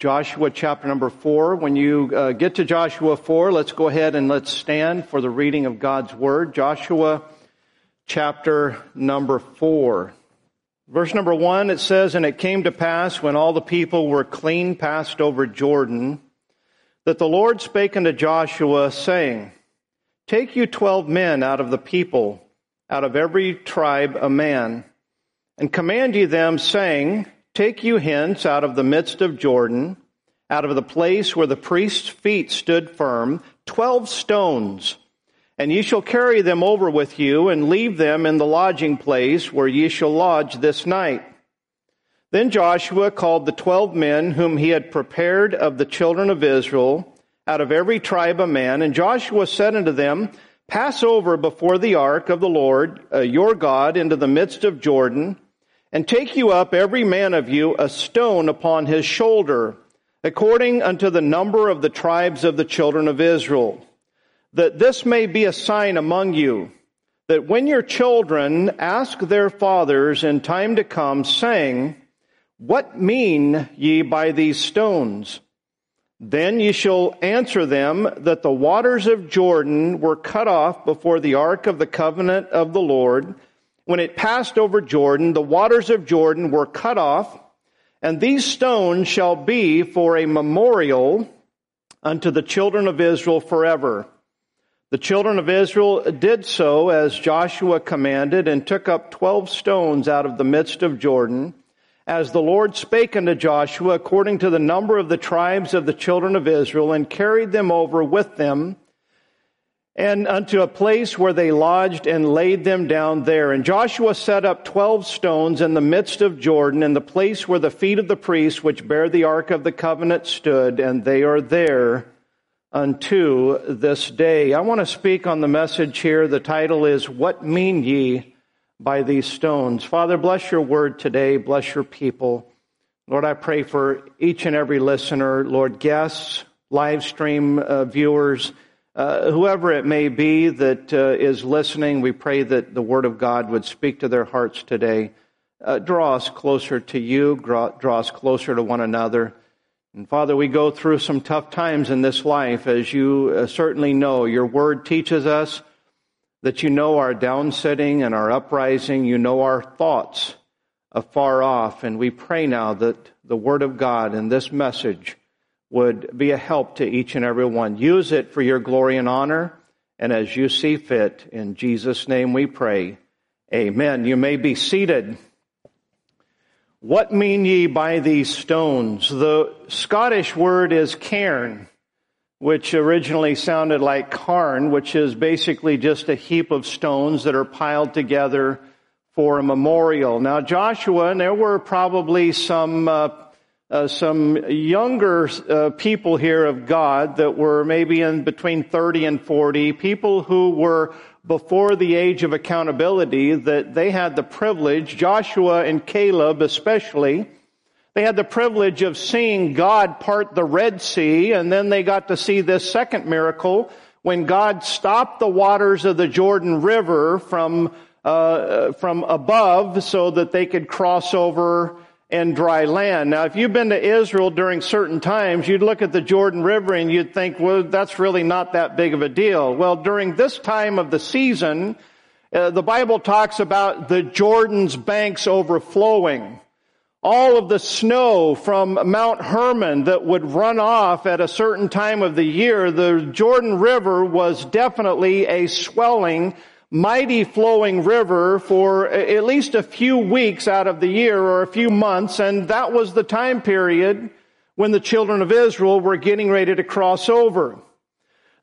Joshua chapter number four. When you uh, get to Joshua four, let's go ahead and let's stand for the reading of God's word. Joshua chapter number four. Verse number one, it says, And it came to pass when all the people were clean passed over Jordan, that the Lord spake unto Joshua, saying, Take you twelve men out of the people, out of every tribe a man, and command ye them, saying, Take you hence out of the midst of Jordan, out of the place where the priest's feet stood firm, twelve stones, and ye shall carry them over with you, and leave them in the lodging place where ye shall lodge this night. Then Joshua called the twelve men whom he had prepared of the children of Israel, out of every tribe a man, and Joshua said unto them, Pass over before the ark of the Lord uh, your God into the midst of Jordan, and take you up every man of you a stone upon his shoulder, according unto the number of the tribes of the children of Israel, that this may be a sign among you, that when your children ask their fathers in time to come, saying, What mean ye by these stones? Then ye shall answer them that the waters of Jordan were cut off before the ark of the covenant of the Lord, when it passed over Jordan, the waters of Jordan were cut off, and these stones shall be for a memorial unto the children of Israel forever. The children of Israel did so as Joshua commanded and took up twelve stones out of the midst of Jordan, as the Lord spake unto Joshua according to the number of the tribes of the children of Israel, and carried them over with them and unto a place where they lodged and laid them down there. And Joshua set up twelve stones in the midst of Jordan, in the place where the feet of the priests which bear the ark of the covenant stood, and they are there unto this day. I want to speak on the message here. The title is, What Mean Ye by These Stones? Father, bless your word today. Bless your people. Lord, I pray for each and every listener, Lord, guests, live stream uh, viewers, uh, whoever it may be that uh, is listening, we pray that the Word of God would speak to their hearts today. Uh, draw us closer to you, draw, draw us closer to one another. And Father, we go through some tough times in this life, as you uh, certainly know. Your Word teaches us that you know our downsetting and our uprising, you know our thoughts afar off. And we pray now that the Word of God and this message would be a help to each and every one. Use it for your glory and honor, and as you see fit. In Jesus' name we pray. Amen. You may be seated. What mean ye by these stones? The Scottish word is cairn, which originally sounded like carn, which is basically just a heap of stones that are piled together for a memorial. Now, Joshua, and there were probably some uh, uh, some younger uh, people here of God that were maybe in between 30 and 40, people who were before the age of accountability, that they had the privilege, Joshua and Caleb especially, they had the privilege of seeing God part the Red Sea, and then they got to see this second miracle when God stopped the waters of the Jordan River from, uh, from above so that they could cross over and dry land. Now, if you've been to Israel during certain times, you'd look at the Jordan River and you'd think, well, that's really not that big of a deal. Well, during this time of the season, uh, the Bible talks about the Jordan's banks overflowing. All of the snow from Mount Hermon that would run off at a certain time of the year, the Jordan River was definitely a swelling mighty flowing river for at least a few weeks out of the year or a few months, and that was the time period when the children of Israel were getting ready to cross over.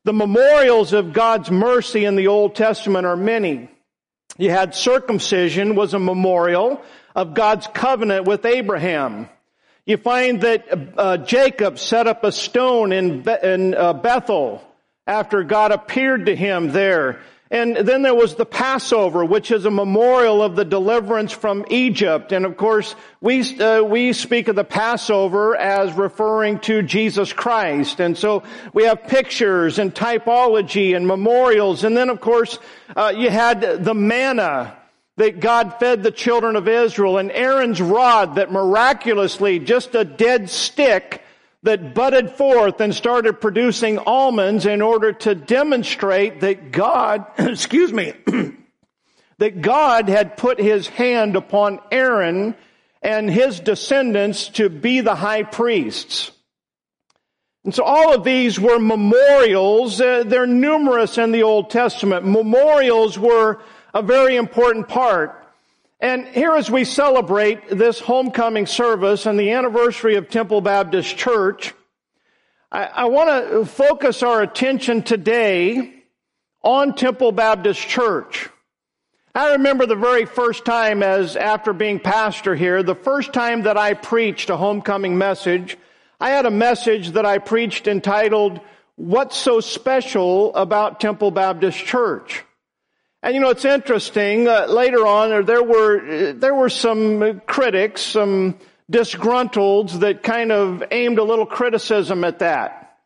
The memorials of God's mercy in the Old Testament are many. You had circumcision was a memorial of God's covenant with Abraham. You find that uh, Jacob set up a stone in, Be- in uh, Bethel after God appeared to him there and then there was the Passover, which is a memorial of the deliverance from Egypt. And of course, we, uh, we speak of the Passover as referring to Jesus Christ. And so we have pictures and typology and memorials. And then of course, uh, you had the manna that God fed the children of Israel and Aaron's rod that miraculously, just a dead stick, that budded forth and started producing almonds in order to demonstrate that God, excuse me, that God had put his hand upon Aaron and his descendants to be the high priests. And so all of these were memorials. Uh, they're numerous in the Old Testament. Memorials were a very important part. And here as we celebrate this homecoming service and the anniversary of Temple Baptist Church, I, I want to focus our attention today on Temple Baptist Church. I remember the very first time as after being pastor here, the first time that I preached a homecoming message I had a message that I preached entitled, What's So Special About Temple Baptist Church? And you know, it's interesting, uh, later on, uh, there were, uh, there were some uh, critics, some disgruntles that kind of aimed a little criticism at that.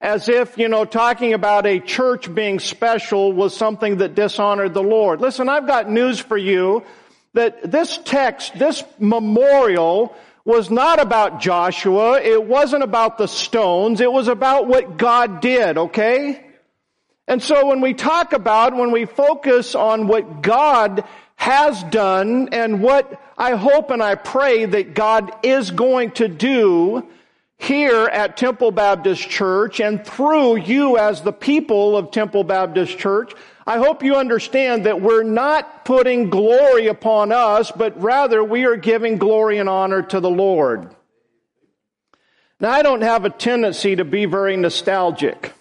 As if, you know, talking about a church being special was something that dishonored the Lord. Listen, I've got news for you that this text, this memorial, was not about Joshua. It wasn't about the stones. It was about what God did, okay? And so when we talk about, when we focus on what God has done and what I hope and I pray that God is going to do here at Temple Baptist Church and through you as the people of Temple Baptist Church, I hope you understand that we're not putting glory upon us, but rather we are giving glory and honor to the Lord. Now, I don't have a tendency to be very nostalgic.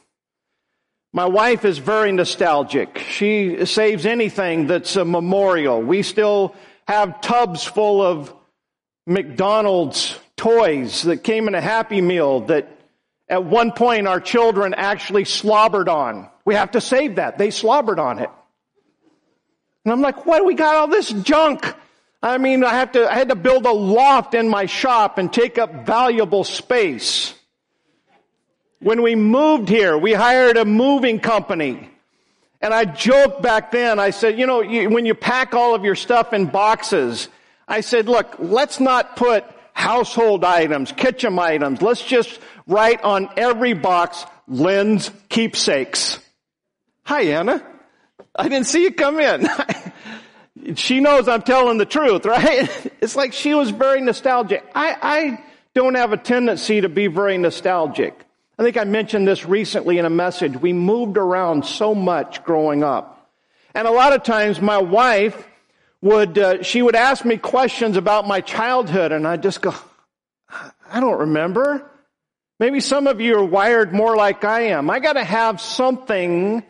My wife is very nostalgic. She saves anything that's a memorial. We still have tubs full of McDonald's toys that came in a Happy Meal that at one point our children actually slobbered on. We have to save that. They slobbered on it. And I'm like, what? We got all this junk. I mean, I have to, I had to build a loft in my shop and take up valuable space. When we moved here, we hired a moving company. And I joked back then, I said, you know, you, when you pack all of your stuff in boxes, I said, look, let's not put household items, kitchen items. Let's just write on every box, Lynn's keepsakes. Hi, Anna. I didn't see you come in. she knows I'm telling the truth, right? It's like she was very nostalgic. I, I don't have a tendency to be very nostalgic. I think I mentioned this recently in a message. We moved around so much growing up. And a lot of times my wife would, uh, she would ask me questions about my childhood and I'd just go, I don't remember. Maybe some of you are wired more like I am. I gotta have something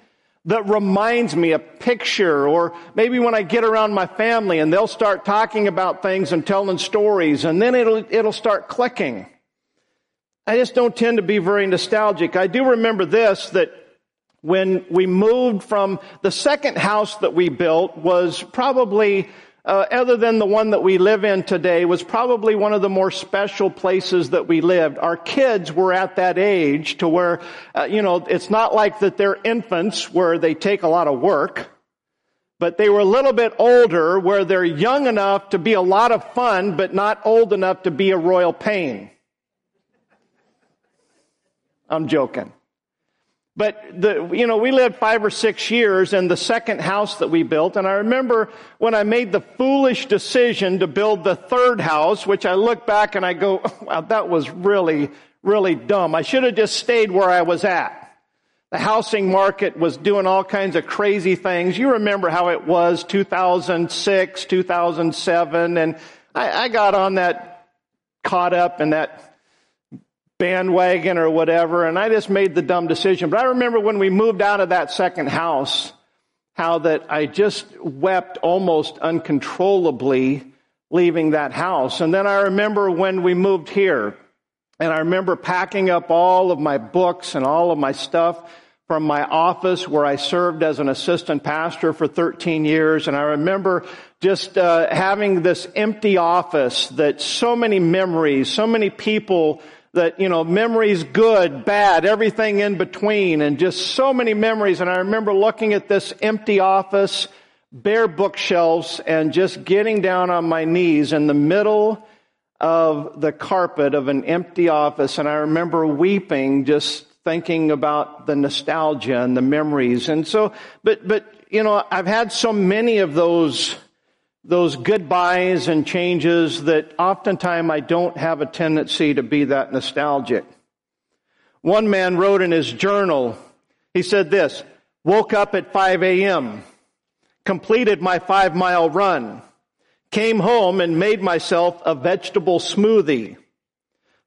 that reminds me a picture or maybe when I get around my family and they'll start talking about things and telling stories and then it'll, it'll start clicking. I just don't tend to be very nostalgic. I do remember this that when we moved from the second house that we built was probably uh, other than the one that we live in today, was probably one of the more special places that we lived. Our kids were at that age to where, uh, you know, it's not like that they're infants where they take a lot of work, but they were a little bit older where they're young enough to be a lot of fun, but not old enough to be a royal pain. I'm joking. But the, you know, we lived five or six years in the second house that we built. And I remember when I made the foolish decision to build the third house, which I look back and I go, wow, that was really, really dumb. I should have just stayed where I was at. The housing market was doing all kinds of crazy things. You remember how it was 2006, 2007, and I, I got on that, caught up in that bandwagon or whatever, and I just made the dumb decision. But I remember when we moved out of that second house, how that I just wept almost uncontrollably leaving that house. And then I remember when we moved here, and I remember packing up all of my books and all of my stuff from my office where I served as an assistant pastor for 13 years. And I remember just uh, having this empty office that so many memories, so many people that, you know, memories good, bad, everything in between, and just so many memories. And I remember looking at this empty office, bare bookshelves, and just getting down on my knees in the middle of the carpet of an empty office, and I remember weeping just thinking about the nostalgia and the memories. And so, but, but, you know, I've had so many of those, those goodbyes and changes that oftentimes I don't have a tendency to be that nostalgic. One man wrote in his journal, he said this, woke up at 5 a.m., completed my five mile run, came home and made myself a vegetable smoothie.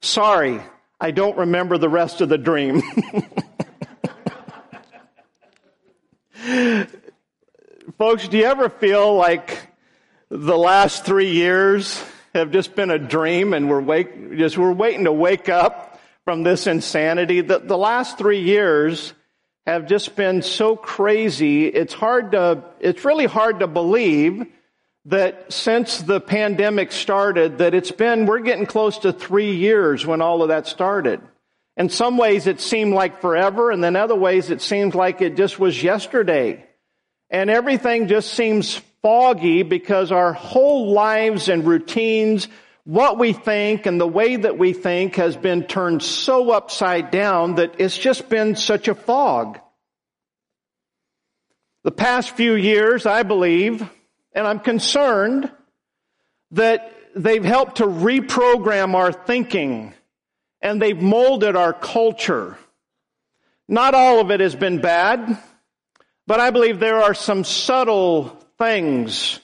Sorry, I don't remember the rest of the dream. Folks, do you ever feel like the last three years have just been a dream and we're wake, just we're waiting to wake up from this insanity? The, the last three years have just been so crazy. It's hard to, it's really hard to believe that since the pandemic started, that it's been, we're getting close to three years when all of that started. In some ways it seemed like forever, and then other ways it seems like it just was yesterday. And everything just seems foggy because our whole lives and routines, what we think and the way that we think has been turned so upside down that it's just been such a fog. The past few years, I believe, and I'm concerned that they've helped to reprogram our thinking and they've molded our culture. Not all of it has been bad, but I believe there are some subtle things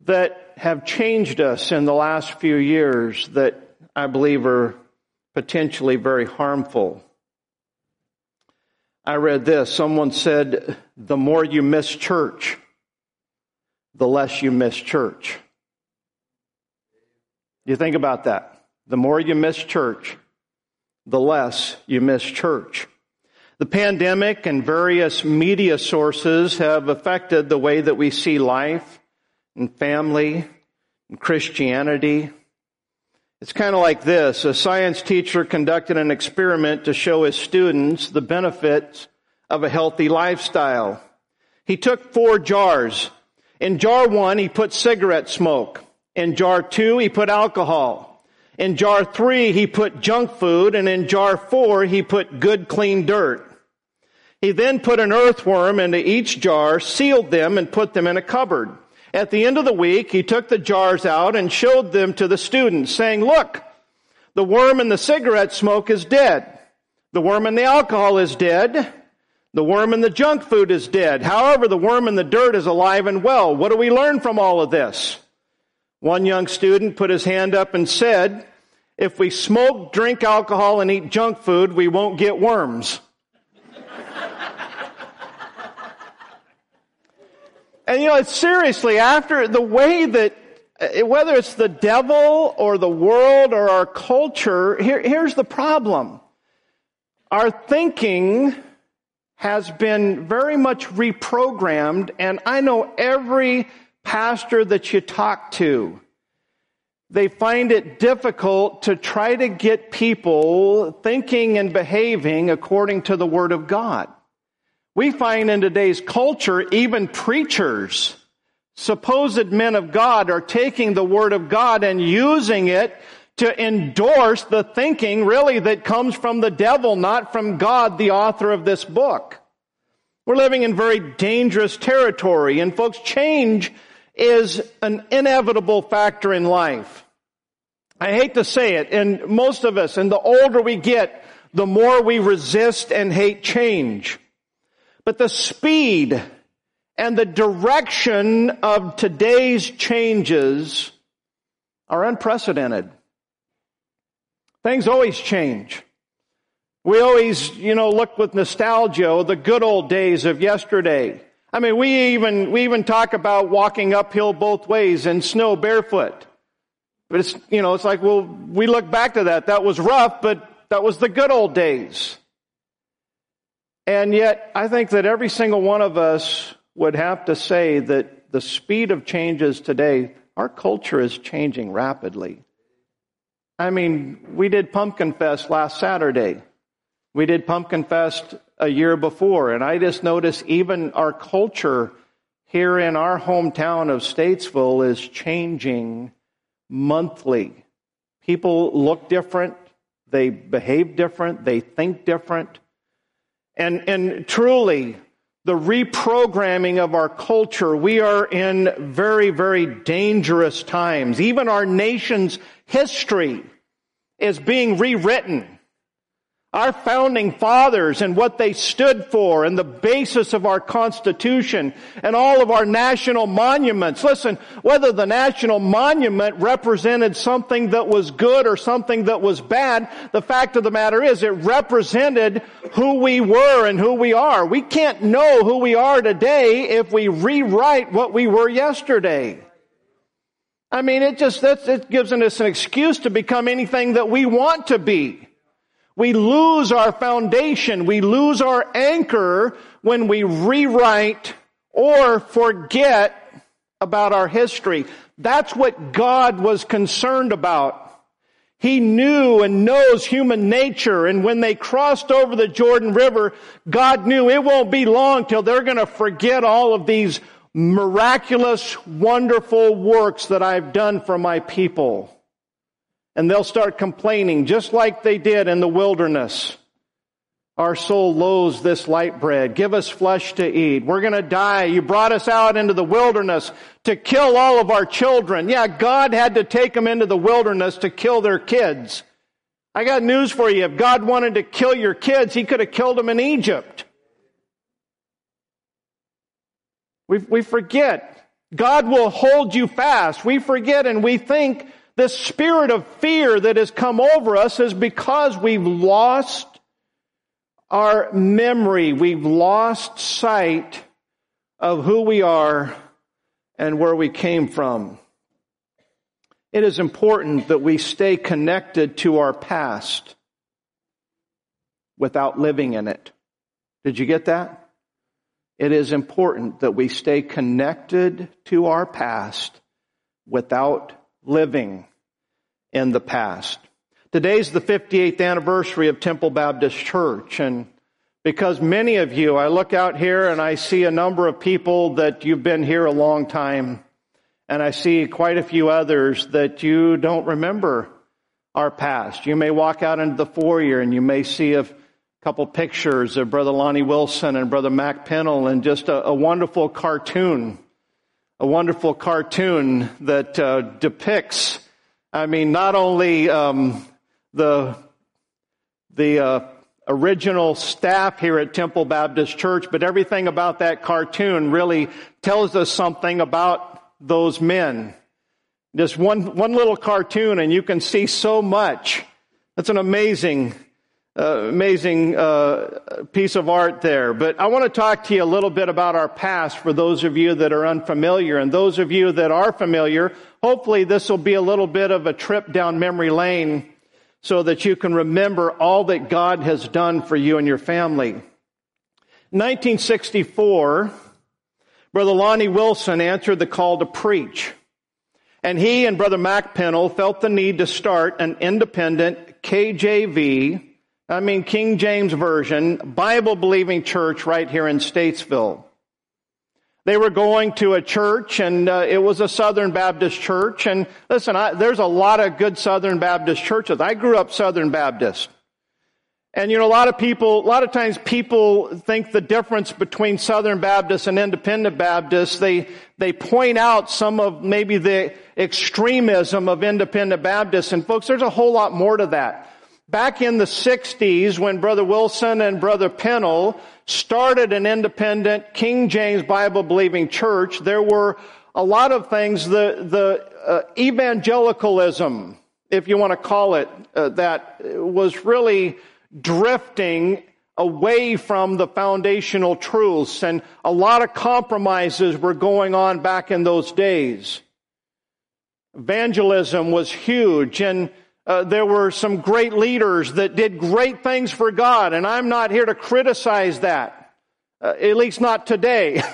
that have changed us in the last few years that I believe are potentially very harmful. I read this. Someone said, the more you miss church, the less you miss church. You think about that. The more you miss church, the less you miss church. The pandemic and various media sources have affected the way that we see life and family and Christianity. It's kind of like this. A science teacher conducted an experiment to show his students the benefits of a healthy lifestyle. He took four jars in jar one, he put cigarette smoke. In jar two, he put alcohol. In jar three, he put junk food. And in jar four, he put good, clean dirt. He then put an earthworm into each jar, sealed them, and put them in a cupboard. At the end of the week, he took the jars out and showed them to the students, saying, Look, the worm in the cigarette smoke is dead. The worm in the alcohol is dead. The worm in the junk food is dead. However, the worm in the dirt is alive and well. What do we learn from all of this? One young student put his hand up and said, if we smoke, drink alcohol, and eat junk food, we won't get worms. and you know, it's seriously, after the way that, uh, whether it's the devil or the world or our culture, here, here's the problem. Our thinking has been very much reprogrammed, and I know every pastor that you talk to, they find it difficult to try to get people thinking and behaving according to the Word of God. We find in today's culture, even preachers, supposed men of God, are taking the Word of God and using it to endorse the thinking really that comes from the devil, not from God, the author of this book. We're living in very dangerous territory and folks, change is an inevitable factor in life. I hate to say it, and most of us, and the older we get, the more we resist and hate change. But the speed and the direction of today's changes are unprecedented. Things always change. We always, you know, look with nostalgia, oh, the good old days of yesterday. I mean, we even, we even talk about walking uphill both ways in snow barefoot. But it's, you know, it's like, well, we look back to that. That was rough, but that was the good old days. And yet, I think that every single one of us would have to say that the speed of changes today, our culture is changing rapidly. I mean, we did Pumpkin Fest last Saturday. We did Pumpkin Fest a year before, and I just noticed even our culture here in our hometown of Statesville is changing monthly. People look different, they behave different, they think different. And, and truly, the reprogramming of our culture, we are in very, very dangerous times. Even our nation's history is being rewritten. Our founding fathers and what they stood for and the basis of our Constitution and all of our national monuments. Listen, whether the national monument represented something that was good or something that was bad, the fact of the matter is it represented who we were and who we are. We can't know who we are today if we rewrite what we were yesterday. I mean, it just, it gives us an excuse to become anything that we want to be. We lose our foundation. We lose our anchor when we rewrite or forget about our history. That's what God was concerned about. He knew and knows human nature. And when they crossed over the Jordan River, God knew it won't be long till they're going to forget all of these miraculous, wonderful works that I've done for my people and they'll start complaining just like they did in the wilderness. Our soul loathes this light bread. Give us flesh to eat. We're going to die. You brought us out into the wilderness to kill all of our children. Yeah, God had to take them into the wilderness to kill their kids. I got news for you. If God wanted to kill your kids, He could have killed them in Egypt. We, we forget. God will hold you fast. We forget and we think this spirit of fear that has come over us is because we've lost our memory. We've lost sight of who we are and where we came from. It is important that we stay connected to our past without living in it. Did you get that? It is important that we stay connected to our past without living in the past. Today's the 58th anniversary of Temple Baptist Church and because many of you, I look out here and I see a number of people that you've been here a long time and I see quite a few others that you don't remember our past. You may walk out into the foyer and you may see a couple pictures of Brother Lonnie Wilson and Brother Mac Pennell and just a, a wonderful cartoon a wonderful cartoon that uh, depicts, I mean, not only um, the the uh, original staff here at Temple Baptist Church, but everything about that cartoon really tells us something about those men. Just one one little cartoon, and you can see so much. That's an amazing uh, amazing uh, piece of art there. But I want to talk to you a little bit about our past for those of you that are unfamiliar. And those of you that are familiar, hopefully this will be a little bit of a trip down memory lane so that you can remember all that God has done for you and your family. 1964, Brother Lonnie Wilson answered the call to preach. And he and Brother Mac Pennell felt the need to start an independent KJV I mean, King James Version, Bible believing church right here in Statesville. They were going to a church and uh, it was a Southern Baptist church. And listen, I, there's a lot of good Southern Baptist churches. I grew up Southern Baptist. And you know, a lot of people, a lot of times people think the difference between Southern Baptists and Independent Baptists, they, they point out some of maybe the extremism of Independent Baptists. And folks, there's a whole lot more to that. Back in the 60s, when Brother Wilson and Brother Pennell started an independent King James Bible believing church, there were a lot of things, the, the uh, evangelicalism, if you want to call it uh, that, was really drifting away from the foundational truths, and a lot of compromises were going on back in those days. Evangelism was huge, and uh, there were some great leaders that did great things for God, and I'm not here to criticize that, uh, at least not today.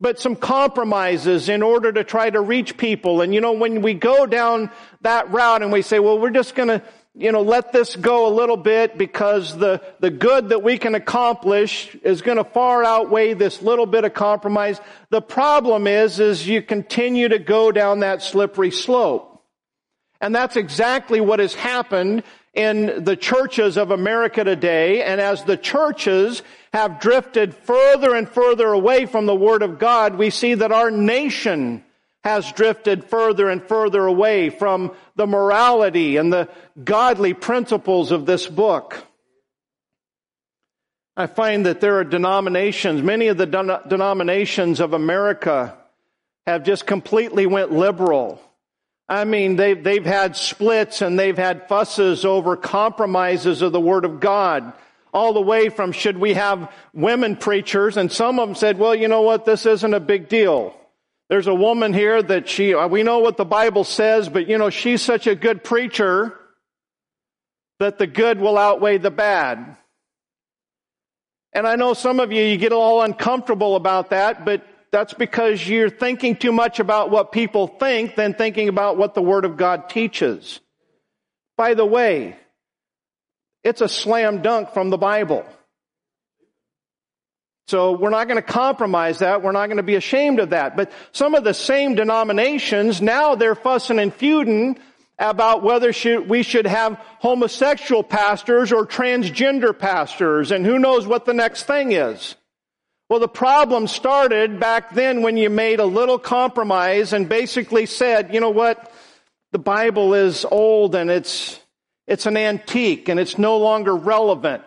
but some compromises in order to try to reach people. And you know, when we go down that route and we say, well, we're just gonna, you know, let this go a little bit because the, the good that we can accomplish is gonna far outweigh this little bit of compromise. The problem is, is you continue to go down that slippery slope. And that's exactly what has happened in the churches of America today. And as the churches have drifted further and further away from the Word of God, we see that our nation has drifted further and further away from the morality and the godly principles of this book. I find that there are denominations, many of the denominations of America have just completely went liberal. I mean, they've, they've had splits and they've had fusses over compromises of the Word of God. All the way from should we have women preachers? And some of them said, well, you know what? This isn't a big deal. There's a woman here that she, uh, we know what the Bible says, but you know, she's such a good preacher that the good will outweigh the bad. And I know some of you, you get all uncomfortable about that, but that's because you're thinking too much about what people think than thinking about what the Word of God teaches. By the way, it's a slam dunk from the Bible. So we're not going to compromise that. We're not going to be ashamed of that. But some of the same denominations, now they're fussing and feuding about whether we should have homosexual pastors or transgender pastors, and who knows what the next thing is. Well, the problem started back then when you made a little compromise and basically said, you know what? The Bible is old and it's, it's an antique and it's no longer relevant.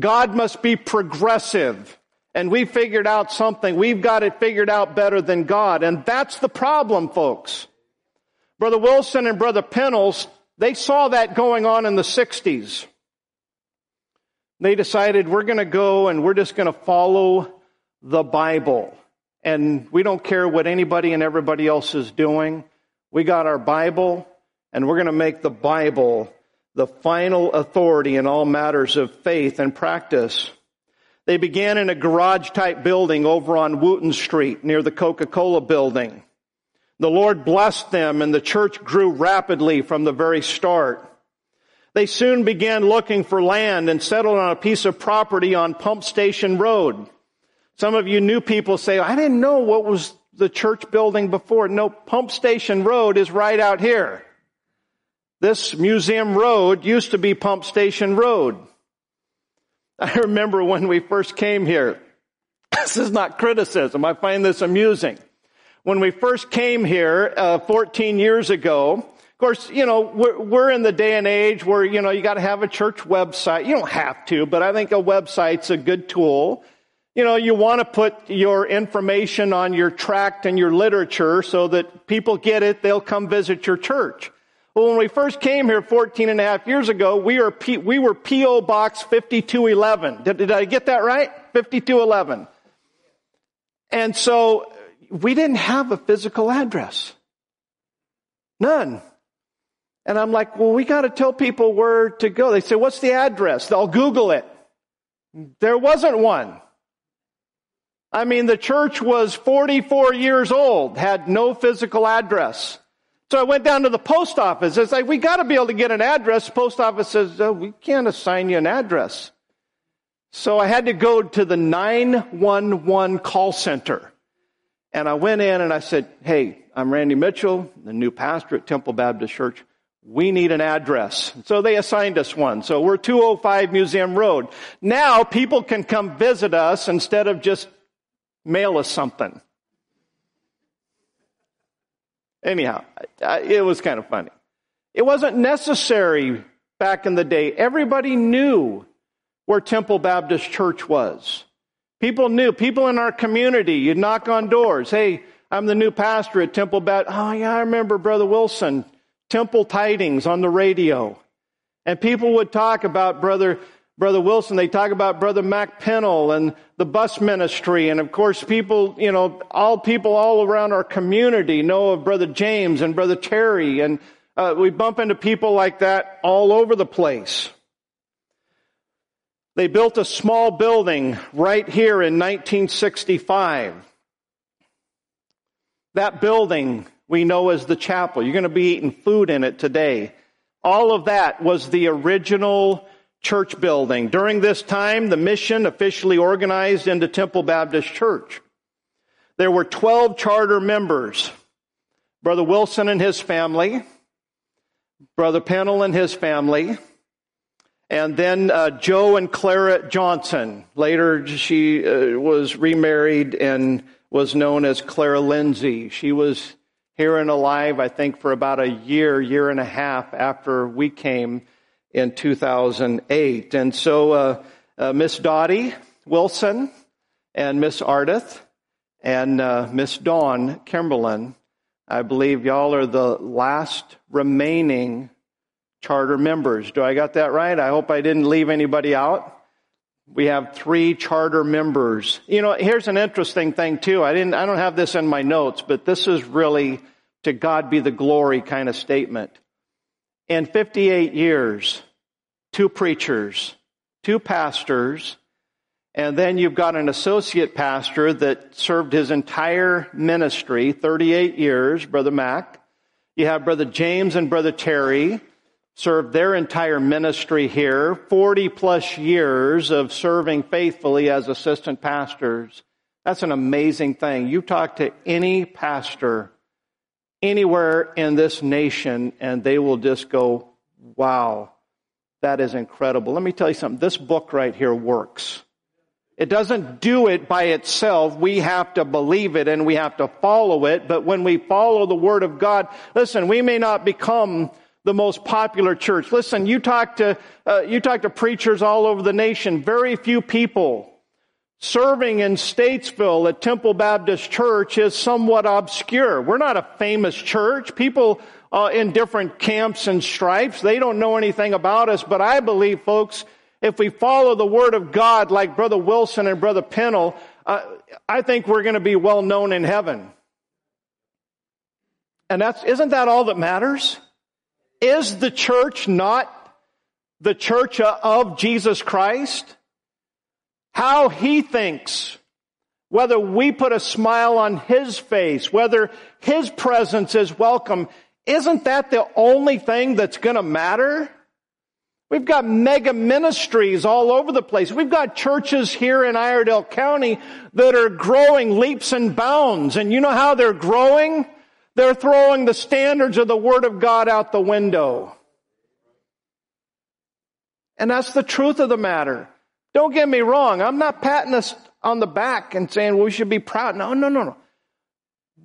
God must be progressive. And we figured out something. We've got it figured out better than God. And that's the problem, folks. Brother Wilson and Brother Pennels, they saw that going on in the 60s. They decided we're going to go and we're just going to follow the Bible. And we don't care what anybody and everybody else is doing. We got our Bible, and we're going to make the Bible the final authority in all matters of faith and practice. They began in a garage type building over on Wooten Street near the Coca-Cola building. The Lord blessed them and the church grew rapidly from the very start. They soon began looking for land and settled on a piece of property on Pump Station Road. Some of you new people say, I didn't know what was the church building before. No, Pump Station Road is right out here. This museum road used to be Pump Station Road. I remember when we first came here. This is not criticism. I find this amusing. When we first came here uh, 14 years ago, of course, you know, we're, we're in the day and age where, you know, you got to have a church website. You don't have to, but I think a website's a good tool. You know, you want to put your information on your tract and your literature so that people get it, they'll come visit your church. Well, when we first came here 14 and a half years ago, we were, P, we were P.O. Box 5211. Did, did I get that right? 5211. And so we didn't have a physical address. None. And I'm like, well, we got to tell people where to go. They say, what's the address? They'll Google it. There wasn't one. I mean, the church was 44 years old, had no physical address. So I went down to the post office. It's like, we got to be able to get an address. The post office says, oh, we can't assign you an address. So I had to go to the 911 call center. And I went in and I said, hey, I'm Randy Mitchell, the new pastor at Temple Baptist Church. We need an address. So they assigned us one. So we're 205 Museum Road. Now people can come visit us instead of just mail us something. Anyhow, it was kind of funny. It wasn't necessary back in the day. Everybody knew where Temple Baptist Church was. People knew, people in our community, you'd knock on doors. Hey, I'm the new pastor at Temple Baptist. Oh, yeah, I remember Brother Wilson, Temple Tidings on the radio. And people would talk about Brother Brother Wilson, they talk about Brother Mac Pennell and the bus ministry. And of course, people, you know, all people all around our community know of Brother James and Brother Terry. And uh, we bump into people like that all over the place. They built a small building right here in 1965. That building we know as the chapel. You're going to be eating food in it today. All of that was the original church building. During this time, the mission officially organized into Temple Baptist Church. There were 12 charter members. Brother Wilson and his family, Brother Pennell and his family, and then uh, Joe and Clara Johnson. Later, she uh, was remarried and was known as Clara Lindsay. She was here and alive, I think, for about a year, year and a half after we came in 2008. And so, uh, uh, Miss Dottie Wilson and Miss Ardith and uh, Miss Dawn Kimberlin, I believe y'all are the last remaining charter members. Do I got that right? I hope I didn't leave anybody out. We have three charter members. You know, here's an interesting thing too. I didn't, I don't have this in my notes, but this is really to God be the glory kind of statement. In 58 years, two preachers, two pastors, and then you've got an associate pastor that served his entire ministry, 38 years, Brother Mac. You have Brother James and Brother Terry served their entire ministry here, 40 plus years of serving faithfully as assistant pastors. That's an amazing thing. You talk to any pastor anywhere in this nation and they will just go, wow, that is incredible. Let me tell you something. This book right here works. It doesn't do it by itself. We have to believe it and we have to follow it. But when we follow the Word of God, listen, we may not become the most popular church. Listen, you talk to, uh, you talk to preachers all over the nation. Very few people serving in Statesville at Temple Baptist Church is somewhat obscure. We're not a famous church. People uh, in different camps and stripes, they don't know anything about us. But I believe, folks, if we follow the Word of God like Brother Wilson and Brother Pennell, uh, I think we're going to be well known in heaven. And that's, isn't that all that matters? Is the church not the church of Jesus Christ? How he thinks, whether we put a smile on his face, whether his presence is welcome, isn't that the only thing that's going to matter? We've got mega ministries all over the place. We've got churches here in Iredell County that are growing leaps and bounds. And you know how they're growing? They're throwing the standards of the Word of God out the window. And that's the truth of the matter. Don't get me wrong. I'm not patting us on the back and saying well, we should be proud. No, no, no, no.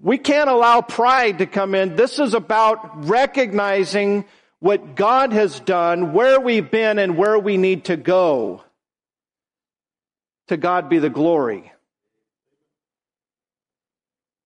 We can't allow pride to come in. This is about recognizing what God has done, where we've been, and where we need to go. To God be the glory.